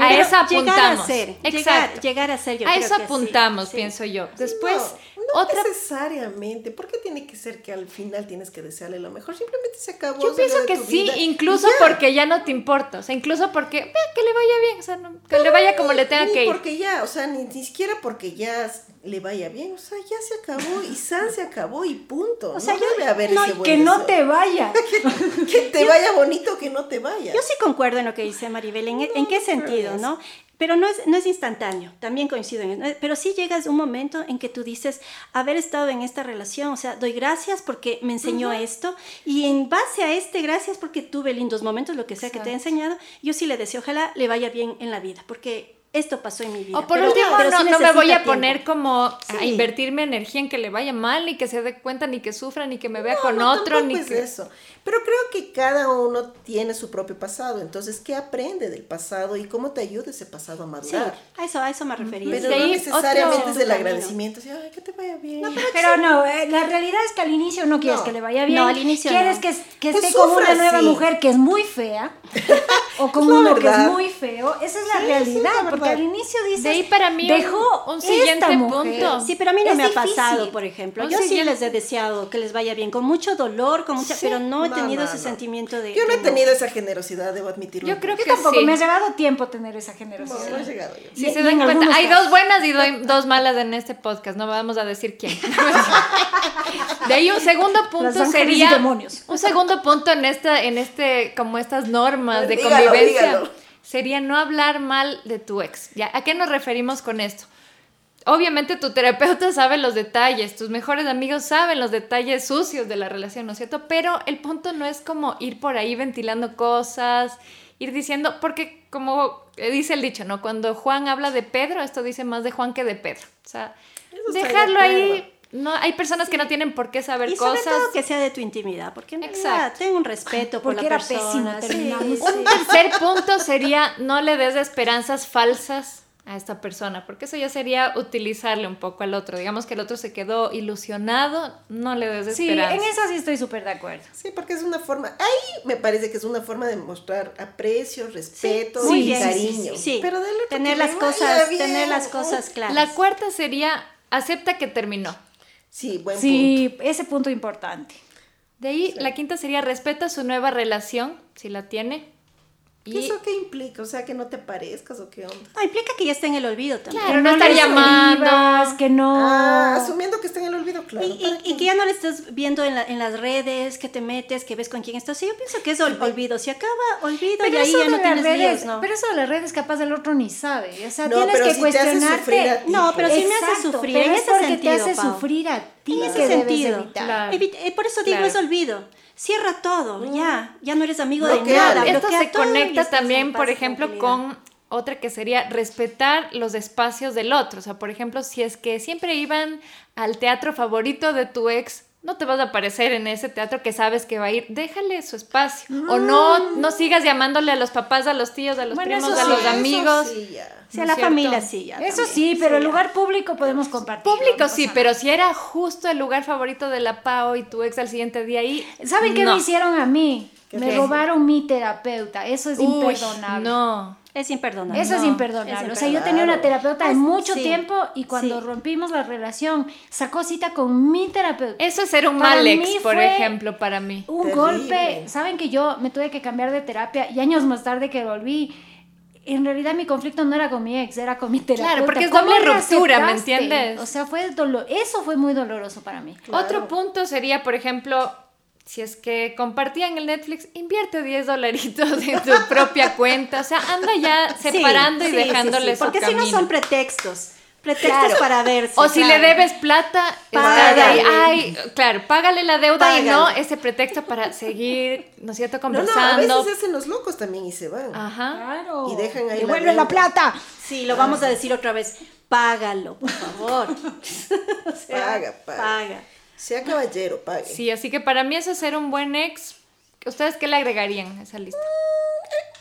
a eso apuntamos. Llegar a ser, Exacto. Llegar, a ser, yo A eso apuntamos, pienso yo. Después, no, otra... necesariamente. ¿Por qué tiene que ser que al final tienes que desearle lo mejor? Simplemente se acabó. Yo pienso que sí, incluso porque ya no te importa. O sea, incluso porque, vea, que le vaya bien. O sea, que le vaya como le tenga que ir. porque ya, o sea, ni, ni siquiera porque ya le vaya bien, o sea, ya se acabó y San se acabó y punto. O sea, no debe haber no, que no te vaya. que, te vaya bonito, que no te vaya. Yo sí concuerdo en lo que dice Maribel, ¿en, ¿en qué sentido, no? Pero no es, no es instantáneo, también coincido en eso. Pero sí llegas un momento en que tú dices, haber estado en esta relación, o sea, doy gracias porque me enseñó esto y en base a este, gracias porque tuve lindos momentos, lo que sea que te he enseñado, yo sí le deseo, ojalá le vaya bien en la vida, porque esto pasó en mi vida. O por Pero- último, pero sí no, no me voy a tiempo. poner como a Sí. invertir mi energía en que le vaya mal, ni que se dé cuenta, ni que sufra, ni que me vea No, con no, otro, ni es que... eso. Pero creo que cada uno tiene su propio pasado. Entonces, ¿qué aprende del pasado y cómo te ayuda ese pasado a Sí, madurar? a eso, a eso me refería. Pero no necesariamente es camino. agradecimiento. así, Ay, que te vaya bien. Pero no, eh, la realidad es que al inicio no quieres No. que le vaya bien. No, al inicio Quieres no. que, que Pues esté sufra, una nueva sí. mujer que es muy fea o la uno que es muy feo. Esa es la Sí, realidad. Sí, porque al inicio dices. De ahí para mí un- dejó un siguiente mujer. punto. Sí, pero a mí no Es me ha pasado, por ejemplo. Un Yo sí siguiente- les he deseado que les vaya bien, con mucho dolor, con mucha, Sí, pero no he no, tenido no, ese no. sentimiento de. Yo no he tenido esa generosidad, debo admitirlo. Yo creo Yo que tampoco sí. me ha llevado tiempo tener esa generosidad. no he llegado yo. Si Y- se dan en cuenta, hay casos. dos buenas y do- dos malas en este podcast, no vamos a decir quién. De ahí un segundo punto sería demonios. un segundo punto en esta en este como estas normas de Dígalo, convivencia dígalo. Sería no hablar mal de tu ex. ¿Ya? ¿A qué nos referimos con esto? Obviamente tu terapeuta sabe los detalles, tus mejores amigos saben los detalles sucios de la relación, ¿no es cierto? Pero el punto no es como ir por ahí ventilando cosas, ir diciendo, porque como dice el dicho, ¿no? Cuando Juan habla de Pedro, esto dice más de Juan que de Pedro. O sea, Eso estoy de dejarlo ahí. No, hay personas que no tienen por qué saber Y sobre cosas. todo que sea de tu intimidad, porque en realidad tengo un respeto por Porque la era persona. sí, sí. Un tercer punto sería no le des esperanzas falsas a esta persona, porque eso ya sería utilizarle un poco al otro. Digamos que el otro se quedó ilusionado, no le des Sí, esperanzas. en eso sí estoy súper de acuerdo. Sí, porque es una forma, ahí me parece que es una forma de mostrar aprecio, respeto muy y bien, sí, cariño. sí, sí. Pero tener las cosas, tener las cosas claras. La cuarta sería acepta que terminó. Sí, buen punto. Sí, ese punto importante. De ahí la quinta sería respeta su nueva relación, si la tiene. ¿Y eso qué implica? O sea, que no te parezcas o qué onda. No, implica que ya está en el olvido también. Claro, no estar le llamando. que no. Ah, asumiendo que está en el olvido, claro. Y, que ya no le estás viendo en, la- en las redes, que te metes, que ves con quién estás. Sí, yo pienso que es ol- olvido. Si acaba, olvido y ahí ya no tienes redes, líos, ¿no? pero eso de las redes capaz el otro ni sabe. O sea, No, tienes pero que si te hace cuestionarte. ti, No, pero sí me hace sufrir, pero en es ese porque sentido, te hace Pau. sufrir a ti En ese sentido. Claro. Eh, por eso digo, Claro. es olvido. Cierra todo, ya. Ya no eres amigo Bloquea. de nada. Esto se conecta también, por ejemplo, con otra que sería respetar los espacios del otro. O sea, por ejemplo, si es que siempre iban al teatro favorito de tu ex, no te vas a aparecer en ese teatro que sabes que va a ir. Déjale su espacio. O no, no sigas llamándole a los papás, a los tíos, a los Bueno, primos, a sí, los amigos. Sí, ya. Sí, ¿no a la cierto? familia sí, ya. Eso también. sí, pero el lugar público podemos compartir. Público sí, pero si era justo el lugar favorito de la PAO y tu ex al siguiente día ahí. ¿Saben qué no. me hicieron a mí? Me robaron mi terapeuta. Eso es Uy, imperdonable. No. Es imperdonable. Eso es imperdonable. es O sea, yo tenía una terapeuta de Ah, mucho sí. tiempo y cuando Sí. rompimos la relación, sacó cita con mi terapeuta. Eso es ser un Para mal ex, por ejemplo, para mí. Un Terrible. golpe. Saben que yo me tuve que cambiar de terapia y años más tarde que volví. En realidad mi conflicto no era con mi ex, era con mi terapeuta. porque es ¿Cómo doble le ruptura, ¿me entiendes? O sea, fue dolor. Eso fue muy doloroso para mí. Claro. Otro punto sería, por ejemplo, si es que compartían el Netflix, invierte 10 dolaritos en tu propia cuenta. O sea, anda ya Sí, separando y sí, sí, dejándole sí, su Porque si camino. no son pretextos. Pretextos para verse. O si le debes plata, ahí, ay, claro, págale la deuda y no ese pretexto para seguir, ¿no es cierto?, No, no, a conversando. veces se hacen los locos también y se van. Ajá. Claro. Y dejan ahí la Devuelve la, deuda. plata. Sí, lo vamos a decir otra vez. Págalo, por favor. O sea, Paga, paga. Paga. Sea caballero, pague. Sí, así que para mí eso es ser un buen ex. ¿Ustedes qué le agregarían a esa lista?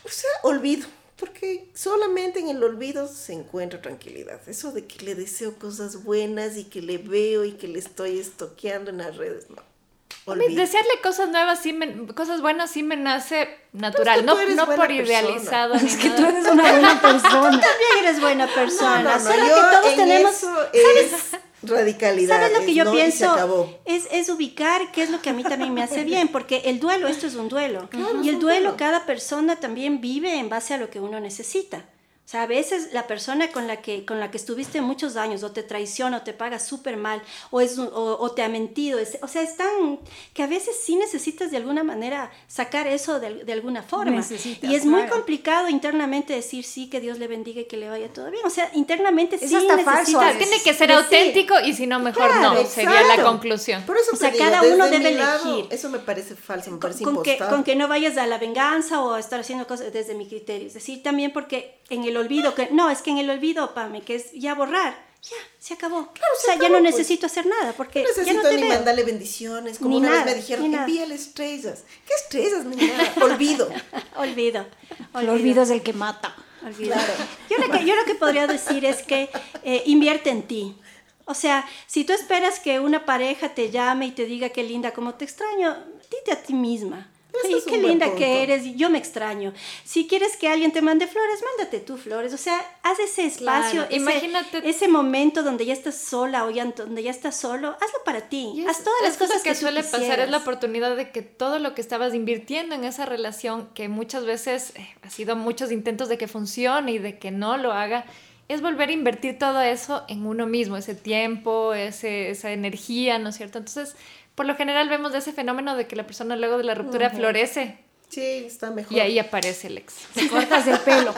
O sea, olvido. Porque solamente en el olvido se encuentra tranquilidad. Eso de que le deseo cosas buenas y que le veo y que le estoy estoqueando en las redes, no. Olvido. desearle cosas nuevas, sí me- cosas buenas, sí me nace natural. Pero es que no tú no por persona. idealizado. ni Es que nada. tú eres una buena persona. También eres buena persona. No, no, no, Solo yo que todos en tenemos. eso es radicalidad. ¿Sabes lo que es yo no, y se pienso? acabó. Es, es ubicar qué es lo que a mí también me hace bien, porque el duelo, esto es un duelo. y el duelo, cada persona también vive en base a lo que uno necesita. O sea, a veces la persona con la que, con la que estuviste muchos años o te traiciona o te paga súper mal o, es, un- o, o te ha mentido. es- o sea, es tan que a veces sí necesitas de alguna manera sacar eso de, de alguna forma. Necesitas, y es muy complicado internamente decir sí, que Dios le bendiga y que le vaya todo bien. O sea, internamente Es sí hasta necesitas. Tiene que ser decir, auténtico y si no, mejor Claro, no. Sería la conclusión. Por eso O sea, digo, cada uno debe lado, elegir. eso me parece falso, me parece con que, con que no vayas a la venganza o a estar haciendo cosas desde mi criterio. Es decir, también porque en el olvido, que no, es que en el olvido, Pame, que es ya borrar, ya, se acabó. o sea, ya no pues. necesito hacer nada, porque no necesito ya no te ni veo. mandarle bendiciones, como Ni una nada, vez me dijeron, ni nada. envíale estrellas. ¿Qué estrellas? Ni nada, olvido. Olvido. El olvido es el que mata. Olvido. Yo, lo que, yo lo que podría decir es que eh, invierte en ti. O sea, si tú esperas que una pareja te llame y te diga qué linda, como te extraño, dite a ti misma. Oye, es qué linda punto. que eres, yo me extraño. Si quieres que alguien te mande flores, mándate tú flores. O sea, haz ese espacio, Claro, ese, imagínate- ese momento donde ya estás sola o ya, donde ya estás solo, hazlo para ti. Y haz es- todas las es cosas que, que tú suele pasar es la quisieras. oportunidad de que todo lo que estabas invirtiendo en esa relación, que muchas veces eh, ha sido muchos intentos de que funcione y de que no lo haga, es volver a invertir todo eso en uno mismo, ese tiempo, ese, esa energía, ¿no es cierto? Entonces, por lo general vemos de ese fenómeno de que la persona luego de la ruptura florece Sí, está mejor. y ahí aparece el ex. Te cortas el pelo.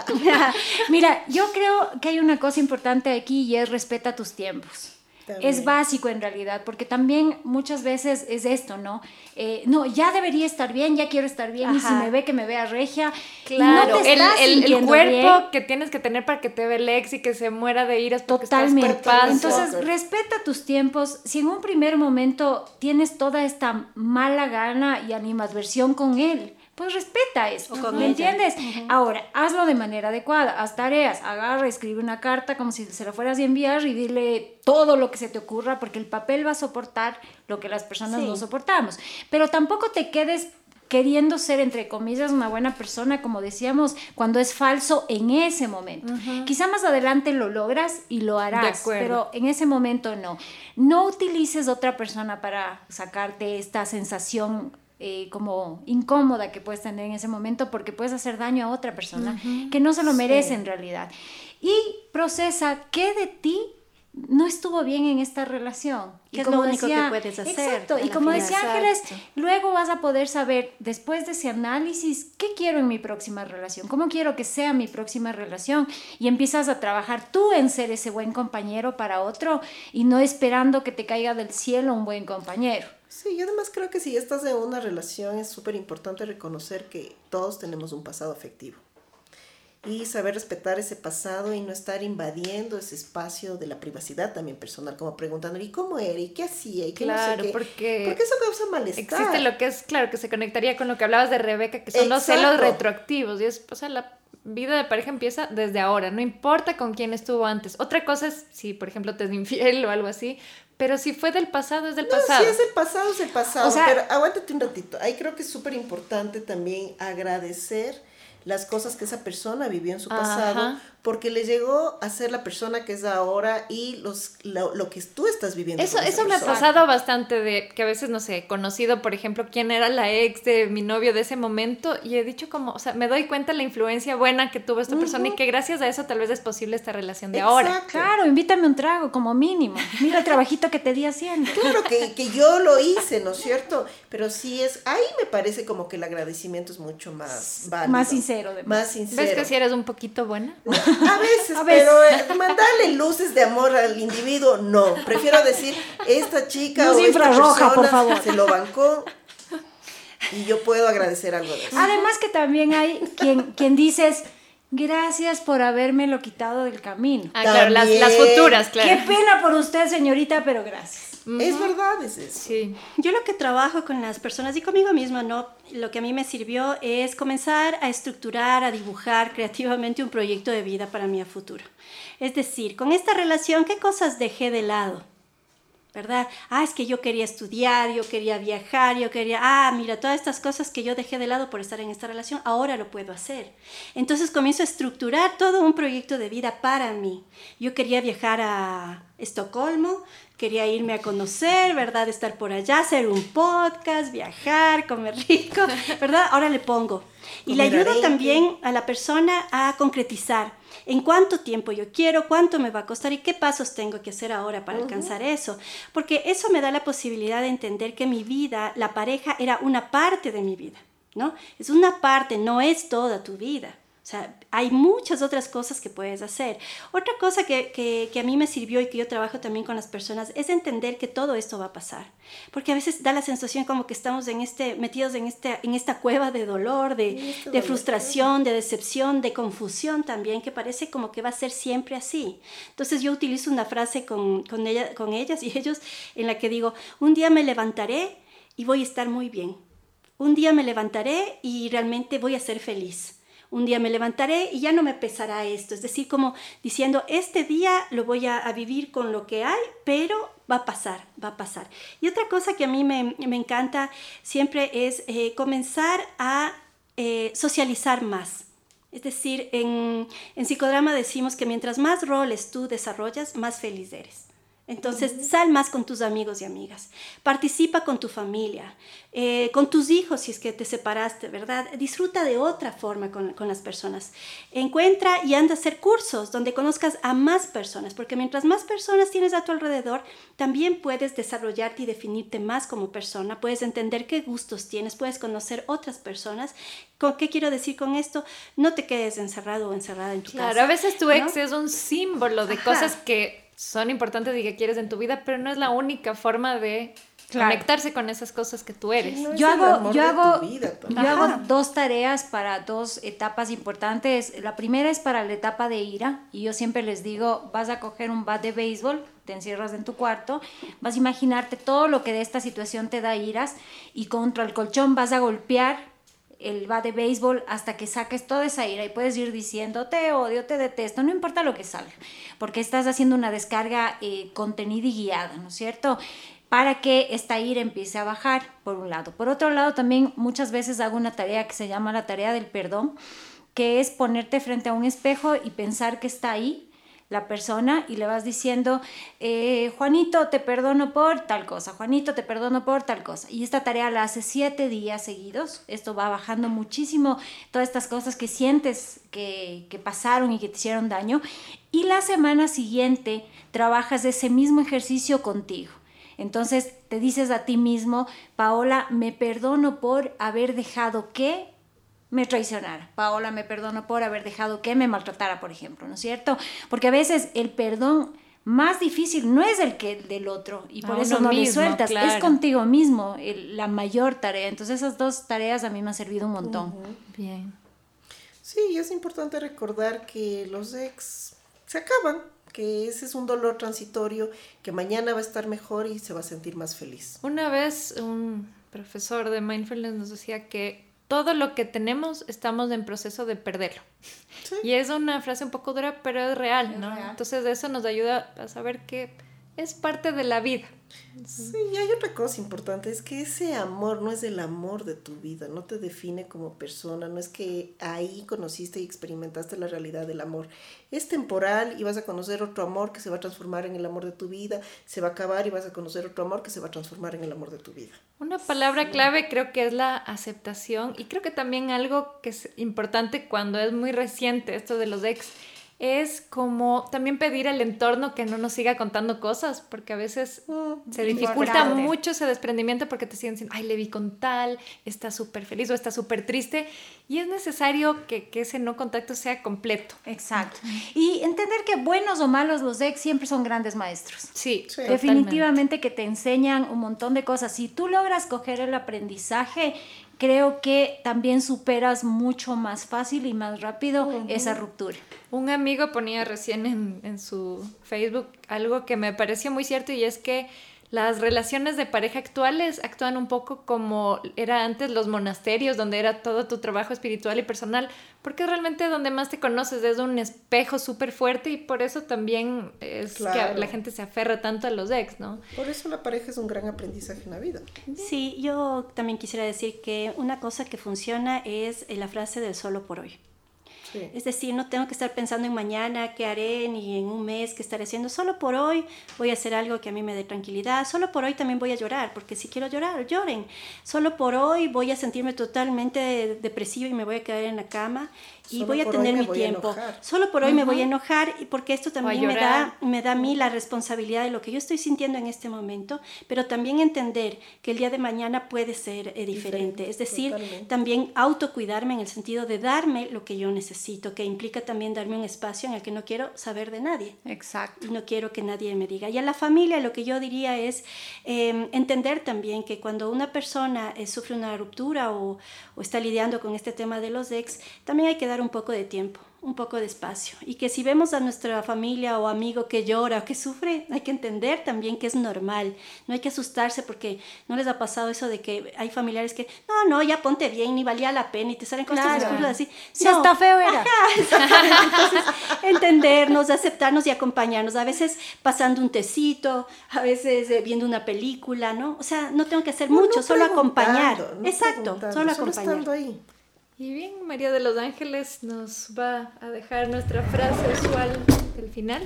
Mira, yo creo que hay una cosa importante aquí y es respeta tus tiempos. También. Es básico en realidad, porque también muchas veces es esto, ¿no? Eh, no, ya debería estar bien, ya quiero estar bien, y si me ve que me vea regia, Claro, no te el, estás el- cuerpo bien. que tienes que tener para que te vea el ex y que se muera de iras porque Totalmente. estás. Entonces, respeta tus tiempos. Si en un primer momento tienes toda esta mala gana y animadversión con él, pues respeta eso. O ¿Me entiendes? Ahora, hazlo de manera adecuada. Haz tareas. Agarra, escribe una carta como si se la fueras a enviar y dile todo lo que se te ocurra, porque el papel va a soportar lo que las personas Sí. no soportamos. Pero tampoco te quedes queriendo ser, entre comillas, una buena persona, como decíamos, cuando es falso en ese momento. Quizá más adelante lo logras y lo harás, pero en ese momento no. No utilices otra persona para sacarte esta sensación eh, como incómoda que puedes tener en ese momento porque puedes hacer daño a otra persona que no se lo merece en realidad. Y procesa qué de ti no estuvo bien en esta relación. ¿Qué Y es lo único que puedes hacer Exacto. Y como decía Ángeles, luego vas a poder saber, después de ese análisis, qué quiero en mi próxima relación, cómo quiero que sea mi próxima relación. Y empiezas a trabajar tú en ser ese buen compañero para otro y no esperando que te caiga del cielo un buen compañero. Sí, yo además creo que si estás en una relación es súper importante reconocer que todos tenemos un pasado afectivo. Y saber respetar ese pasado y no estar invadiendo ese espacio de la privacidad también personal, como preguntando, ¿y cómo era? ¿Y qué hacía? ¿Y qué Claro, no sé qué? porque Porque eso causa malestar. Existe lo que es, claro, que se conectaría con lo que hablabas de Rebeca, que son los celos retroactivos. Y es, o sea, la vida de pareja empieza desde ahora, no importa con quién estuvo antes. Otra cosa es si, por ejemplo, te es infiel o algo así, pero si fue del pasado, es del No, pasado. sí, es el pasado, es el pasado. O sea- pero aguántate un ratito. Ahí creo que es súper importante también agradecer las cosas que esa persona vivió en su pasado, Ajá. porque le llegó a ser la persona que es ahora y los, lo, lo que tú estás viviendo. Eso, con esa eso me ha pasado bastante de que a veces, no sé, he conocido, por ejemplo, quién era la ex de mi novio de ese momento y he dicho como, o sea, me doy cuenta la influencia buena que tuvo esta persona y que gracias a eso tal vez es posible esta relación de ahora. Exacto. Claro, invítame un trago como mínimo. Mira el trabajito que te di haciendo. Claro que, que yo lo hice, ¿no es cierto? Pero sí es, ahí me parece como que el agradecimiento es mucho más válido. Más sincero, Más sincero. ¿Ves que si eres un poquito buena? A veces, A veces. pero eh, mandarle luces de amor al individuo, no. Prefiero decir, esta chica Luz o esta infrarroja, por favor. se lo bancó y yo puedo agradecer algo de eso. Además que también hay quien, quien dices, gracias por haberme lo quitado del camino. Ah, claro, las, futuras, claro. Qué pena por usted, señorita, pero gracias. Es verdad, es eso. Sí. Yo lo que trabajo con las personas y conmigo mismo, ¿no? Lo que a mí me sirvió es comenzar a estructurar, a dibujar creativamente un proyecto de vida para mí a futuro. Es decir, con esta relación, ¿qué cosas dejé de lado? ¿Verdad? Ah, es que yo quería estudiar, yo quería viajar, yo quería, ah, mira, todas estas cosas que yo dejé de lado por estar en esta relación, ahora lo puedo hacer. Entonces comienzo a estructurar todo un proyecto de vida para mí. Yo quería viajar a Estocolmo, quería irme a conocer, ¿verdad? Estar por allá, hacer un podcast, viajar, comer rico, ¿verdad? Ahora le pongo. Y le ayudo también a la persona a concretizar en cuánto tiempo yo quiero, cuánto me va a costar y qué pasos tengo que hacer ahora para alcanzar eso. Porque eso me da la posibilidad de entender que mi vida, la pareja, era una parte de mi vida, ¿no? Es una parte, no es toda tu vida. O sea, hay muchas otras cosas que puedes hacer. Otra cosa que, que, que, a mí me sirvió y que yo trabajo también con las personas es entender que todo esto va a pasar. Porque a veces da la sensación como que estamos en este, metidos en, este, en esta cueva de dolor, de, de frustración, de decepción, de confusión también, que parece como que va a ser siempre así. Entonces yo utilizo una frase con, con, ella, con ellas y ellos en la que digo, un día me levantaré y voy a estar muy bien. Un día me levantaré y realmente voy a ser feliz un día me levantaré y ya no me pesará esto. Es decir, como diciendo, este día lo voy a, vivir con lo que hay, pero va a pasar, va a pasar. Y otra cosa que a mí me, encanta siempre es eh, comenzar a eh, socializar más. Es decir, en, en psicodrama decimos que mientras más roles tú desarrollas, más feliz eres. Entonces, sal más con tus amigos y amigas, participa con tu familia, eh, con tus hijos si es que te separaste, ¿verdad? Disfruta de otra forma con, con, las personas. Encuentra y anda a hacer cursos donde conozcas a más personas, porque mientras más personas tienes a tu alrededor, también puedes desarrollarte y definirte más como persona, puedes entender qué gustos tienes, puedes conocer otras personas. ¿Con qué quiero decir con esto? No te quedes encerrado o encerrada en tu casa. Claro, a veces tu ex es un símbolo de cosas que son importantes y que quieres en tu vida, pero no es la única forma de conectarse con esas cosas que tú eres. yo hago, yo hago, yo hago dos tareas para dos etapas importantes. La primera es para la etapa de ira y yo siempre les digo, vas a coger un bat de béisbol, te encierras en tu cuarto, vas a imaginarte todo lo que de esta situación te da iras y contra el colchón vas a golpear el va de béisbol hasta que saques toda esa ira y puedes ir diciendo te odio, te detesto, no importa lo que salga, porque estás haciendo una descarga eh, contenida y guiada, ¿no es cierto? Para que esta ira empiece a bajar, por un lado. Por otro lado, también muchas veces hago una tarea que se llama la tarea del perdón, que es ponerte frente a un espejo y pensar que está ahí la persona y le vas diciendo, eh, Juanito, te perdono por tal cosa, Juanito, te perdono por tal cosa. Y esta tarea la hace siete días seguidos. Esto va bajando muchísimo todas estas cosas que sientes que, que pasaron y que te hicieron daño. Y la semana siguiente trabajas ese mismo ejercicio contigo. Entonces te dices a ti mismo, Paola, me perdono por haber dejado que me traicionara. Paola, me perdono por haber dejado que me maltratara, por ejemplo, ¿no es cierto? Porque a veces el perdón más difícil no es el que el del otro y por eso no lo sueltas, es contigo mismo la mayor tarea. Entonces esas dos tareas a mí me han servido un montón. Bien. Sí, es importante recordar que los ex se acaban, que ese es un dolor transitorio, que mañana va a estar mejor y se va a sentir más feliz. Una vez un profesor de mindfulness nos decía que todo lo que tenemos estamos en proceso de perderlo. Y es una frase un poco dura, pero es real, ¿no? Entonces eso nos ayuda a saber que es parte de la vida. Sí, y hay otra cosa importante, es que ese amor no es el amor de tu vida, no te define como persona, no es que ahí conociste y experimentaste la realidad del amor. Es temporal y vas a conocer otro amor que se va a transformar en el amor de tu vida, se va a acabar y vas a conocer otro amor que se va a transformar en el amor de tu vida. Una palabra clave creo que es la aceptación y creo que también algo que es importante cuando es muy reciente esto de los ex es como también pedir al entorno que no nos siga contando cosas, porque a veces mm, se dificulta mucho ese desprendimiento porque te siguen diciendo, ay, le vi con tal, está súper feliz o está súper triste, y es necesario que, que, ese no contacto sea completo. Exacto. Y entender que buenos o malos los ex siempre son grandes maestros. Sí, definitivamente que te enseñan un montón de cosas. Si tú logras coger el aprendizaje creo que también superas mucho más fácil y más rápido esa ruptura. Un amigo ponía recién en, en, su Facebook algo que me pareció muy cierto y es que las relaciones de pareja actuales actúan un poco como era antes los monasterios, donde era todo tu trabajo espiritual y personal, porque es realmente donde más te conoces, es un espejo súper fuerte y por eso también es que la gente se aferra tanto a los ex, ¿no? Por eso la pareja es un gran aprendizaje en la vida. Sí, yo también quisiera decir que una cosa que funciona es la frase del solo por hoy. Es decir, no tengo que estar pensando en mañana, qué haré, ni en un mes, qué estaré haciendo. Solo por hoy voy a hacer algo que a mí me dé tranquilidad. Solo por hoy también voy a llorar, porque si quiero llorar, lloren. Solo por hoy voy a sentirme totalmente depresiva y me voy a quedar en la cama y voy a tener mi tiempo. Solo por hoy me voy a enojar y porque esto también me da, me da a mí la responsabilidad de lo que yo estoy sintiendo en este momento, pero también entender que el día de mañana puede ser eh, diferente. Es decir, también autocuidarme en el sentido de darme lo que yo necesito necesito, que implica también darme un espacio en el que no quiero saber de nadie. Exacto. Y no quiero que nadie me diga. Y a la familia lo que yo diría es eh, entender también que cuando una persona eh, sufre una ruptura o, o está lidiando con este tema de los ex, también hay que dar un poco de tiempo un poco de espacio y que si vemos a nuestra familia o amigo que llora o que sufre, hay que entender también que es normal, no hay que asustarse porque no les ha pasado eso de que hay familiares que, no, no, ya ponte bien, ni valía la pena y te salen cosas Claro. así. Si No. hasta feo era. Ajá. Entonces, entendernos, aceptarnos y acompañarnos, a veces pasando un tecito, a veces eh, viendo una película, ¿no? O sea, no tengo que hacer No, mucho, no solo acompañar. Exacto, solo solo acompañar. estando ahí. Y bien, María de los Ángeles nos va a dejar nuestra frase usual del final.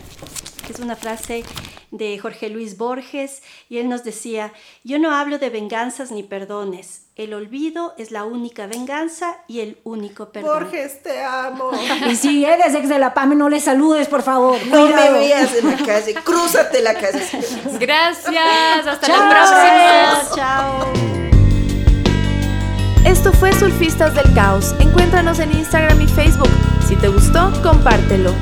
Es una frase de Jorge Luis Borges y él nos decía, yo no hablo de venganzas ni perdones, el olvido es la única venganza y el único perdón. Borges, te amo. Y si eres ex de la PAME, no le saludes, por favor. No me veas en la calle, crúzate la calle. Gracias, hasta Chao. la próxima. Chao, chao. Esto fue Surfistas del Caos. Encuéntranos en Instagram y Facebook. Si te gustó, compártelo.